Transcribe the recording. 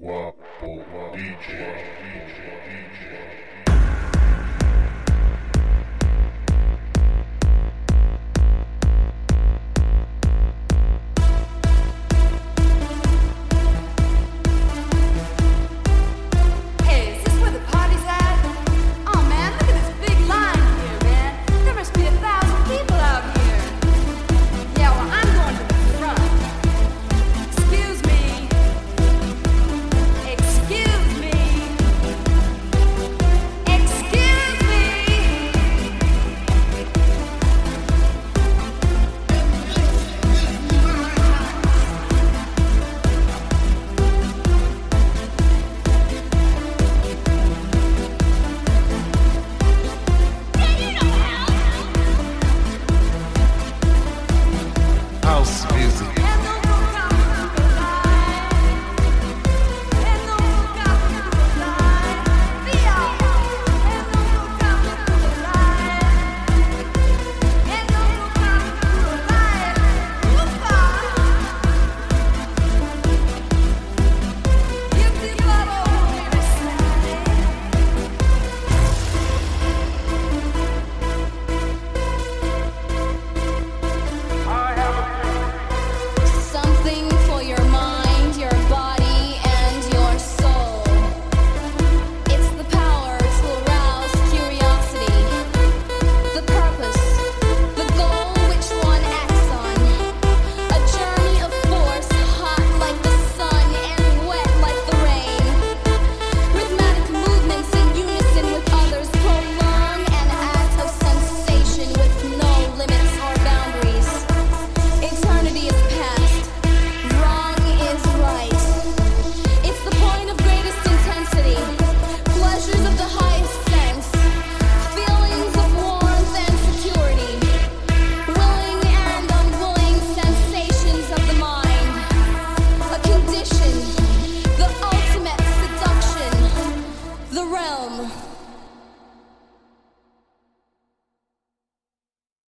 Guapo DJ.